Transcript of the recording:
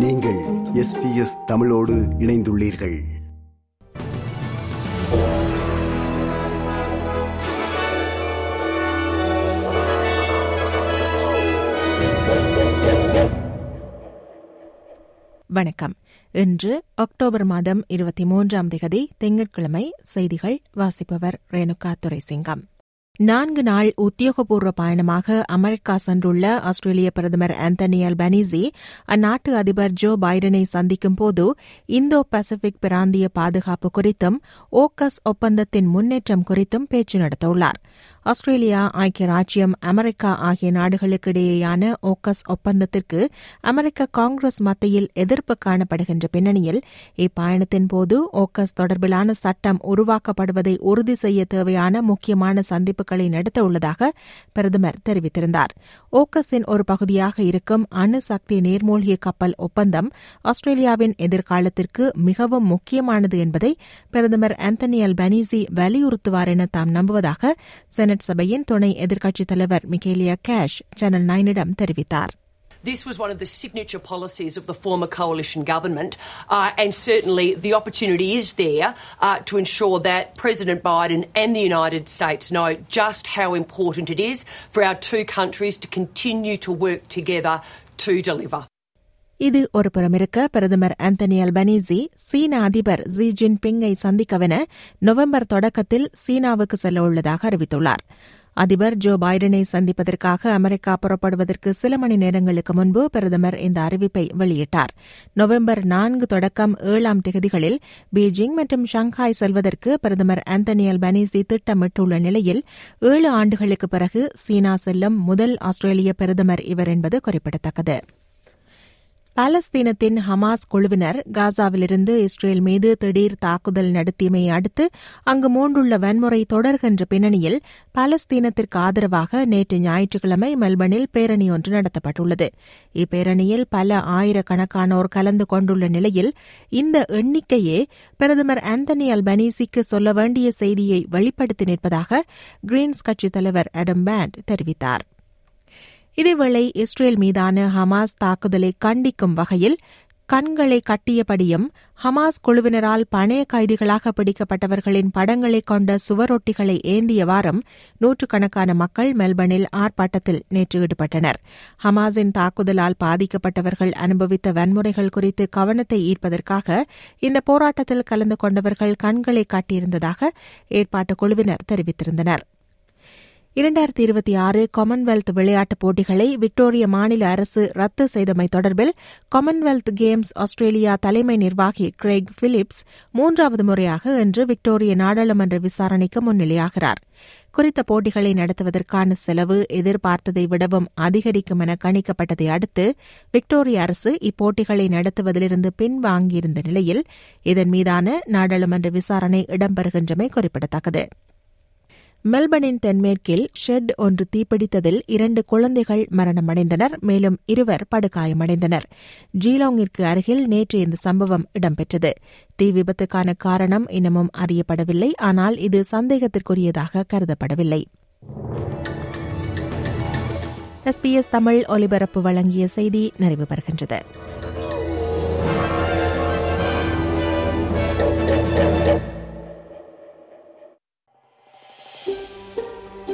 நீங்கள் எஸ்பிஎஸ் தமிழோடு இணைந்துள்ளீர்கள். வணக்கம். இன்று அக்டோபர் மாதம் இருபத்தி மூன்றாம் திகதி திங்கட்கிழமை செய்திகள் வாசிப்பவர் ரேணுகா துரைசிங்கம். நான்கு நாள் உத்தியோகபூர்வ பயணமாக அமெரிக்கா சென்றுள்ள ஆஸ்திரேலிய பிரதமர் ஆந்தனி அல்பனீசி அந்நாட்டு அதிபர் ஜோ பைடனை சந்திக்கும் போது இந்தோ பசிபிக் பிராந்திய பாதுகாப்பு குறித்தும் ஓக்கஸ் ஒப்பந்தத்தின் முன்னேற்றம் குறித்தும் பேச்சு நடத்தவுள்ளார். ஆஸ்திரேலியா ஐக்கிய ராஜ்யம் அமெரிக்கா ஆகிய நாடுகளுக்கிடையேயான ஓக்கஸ் ஒப்பந்தத்திற்கு அமெரிக்க காங்கிரஸ் மத்தியில் எதிர்ப்பு காணப்படுகின்ற பின்னணியில் இப்பயணத்தின் போது ஓக்கஸ் தொடர்பிலான சட்டம் உருவாக்கப்படுவதை உறுதி செய்ய தேவையான முக்கியமான சந்திப்பு நடத்த உள்ளதாக பிரதமர் தெரிவித்திருந்தார். ஓக்கஸின் ஒரு பகுதியாக இருக்கும் அணுசக்தி நீர்மூழ்கி கப்பல் ஒப்பந்தம் ஆஸ்திரேலியாவின் எதிர்காலத்திற்கு மிகவும் முக்கியமானது என்பதை பிரதமர் ஆந்தனி அல்பனீசி வலியுறுத்துவார் என தாம் நம்புவதாக செனட் சபையின் துணை எதிர்க்கட்சித் தலைவர் மிகேலியா கேஷ் சேனல் நைனிடம் தெரிவித்தார். This was one of the signature policies of the former coalition government, uh, and certainly the opportunity is there uh, to ensure that President Biden and the United States know just how important it is for our two countries to continue to work together to deliver. இது ஒரு புறமிருக்க பிரதமர் Anthony Albanese சீன அதிபர் G ஜின்பிங்கை சந்திக்கவென November தொடக்கத்தில் சீனாவுக்கு செல்ல உள்ளதாக அறிவித்துள்ளார் அதிபர் ஜோ பைடனை சந்திப்பதற்காக அமெரிக்கா புறப்படுவதற்கு சில மணி நேரங்களுக்கு முன்பு பிரதமர் இந்த அறிவிப்பை வெளியிட்டார். நவம்பர் நான்கு தொடக்கம் ஏழாம் தேதிகளில் பீஜிங் மற்றும் ஷங்காய் செல்வதற்கு பிரதமர் ஆந்தனி அல்பனீசி திட்டமிட்டுள்ள நிலையில் ஏழு ஆண்டுகளுக்கு பிறகு சீனா செல்லும் முதல் ஆஸ்திரேலிய பிரதமர் இவர் என்பது குறிப்பிடத்தக்கது. பாலஸ்தீனத்தின் ஹமாஸ் குழுவினர் காசாவிலிருந்து இஸ்ரேல் மீது திடீர் தாக்குதல் நடத்தியமை அடுத்து அங்கு மூண்டுள்ள வன்முறை தொடர்கின்ற பின்னணியில் பாலஸ்தீனத்திற்கு ஆதரவாக நேற்று ஞாயிற்றுக்கிழமை மெல்பர்னில் பேரணி ஒன்று நடத்தப்பட்டுள்ளது. இப்பேரணியில் பல ஆயிரக்கணக்கானோர் கலந்து கொண்டுள்ள நிலையில் இந்த எண்ணிக்கையே பிரதமர் ஆந்தனி அல்பனீசிக்கு சொல்ல வேண்டிய செய்தியை வெளிப்படுத்தி நிற்பதாக கிரீன்ஸ் கட்சித் தலைவர் அடம் பேண்ட் தெரிவித்தார். இதேவேளை இஸ்ரேல் மீதான ஹமாஸ் தாக்குதலை கண்டிக்கும் வகையில் கண்களை கட்டியபடியும் ஹமாஸ் குழுவினரால் பணைய கைதிகளாக பிடிக்கப்பட்டவர்களின் படங்களை கொண்ட சுவரொட்டிகளை ஏந்திய வாரம் நூற்றுக்கணக்கான மக்கள் மெல்பர்னில் ஆர்ப்பாட்டத்தில் நேற்று ஈடுபட்டனர். ஹமாஸின் தாக்குதலால் பாதிக்கப்பட்டவர்கள் அனுபவித்த வன்முறைகள் குறித்து கவனத்தை ஈர்ப்பதற்காக இந்த போராட்டத்தில் கலந்து கொண்டவர்கள் கண்களை காட்டியிருந்ததாக ஏற்பாட்டு குழுவினர் தெரிவித்திருந்தனர். இரண்டாயிரத்தி இருபத்தி ஆறு காமன்வெல்த் விளையாட்டுப் போட்டிகளை விக்டோரிய மாநில அரசு ரத்து செய்தமை தொடர்பில் காமன்வெல்த் கேம்ஸ் ஆஸ்திரேலியா தலைமை நிர்வாகி கிரெக் பிலிப்ஸ் மூன்றாவது முறையாக இன்று விக்டோரிய நாடாளுமன்ற விசாரணைக்கு முன்னிலையாகிறார். குறித்த போட்டிகளை நடத்துவதற்கான செலவு எதிர்பார்த்ததை விடவும் அதிகரிக்கும் என கணிக்கப்பட்டதை அடுத்து விக்டோரிய அரசு இப்போட்டிகளை நடத்துவதிலிருந்து பின்வாங்கியிருந்த நிலையில் இதன் மீதான நாடாளுமன்ற விசாரணை இடம்பெறுகின்றமை குறிப்பிடத்தக்கது. மெல்பர்னின் தென்மேற்கில் ஷெட் ஒன்று தீப்பிடித்ததில் இரண்டு குழந்தைகள் மரணமடைந்தனர் மேலும் இருவர் படுகாயமடைந்தனர். ஜீலாங்கிற்கு அருகில் நேற்று இந்த சம்பவம் இடம்பெற்றது. தீ விபத்துக்கான காரணம் இன்னமும் அறியப்படவில்லை ஆனால் இது சந்தேகத்திற்குரியதாக கருதப்படவில்லை. எஸ்பிஎஸ் தமிழ் ஒலிபரப்பு வழங்கிய செய்தி நிறைவு பெறுகின்றது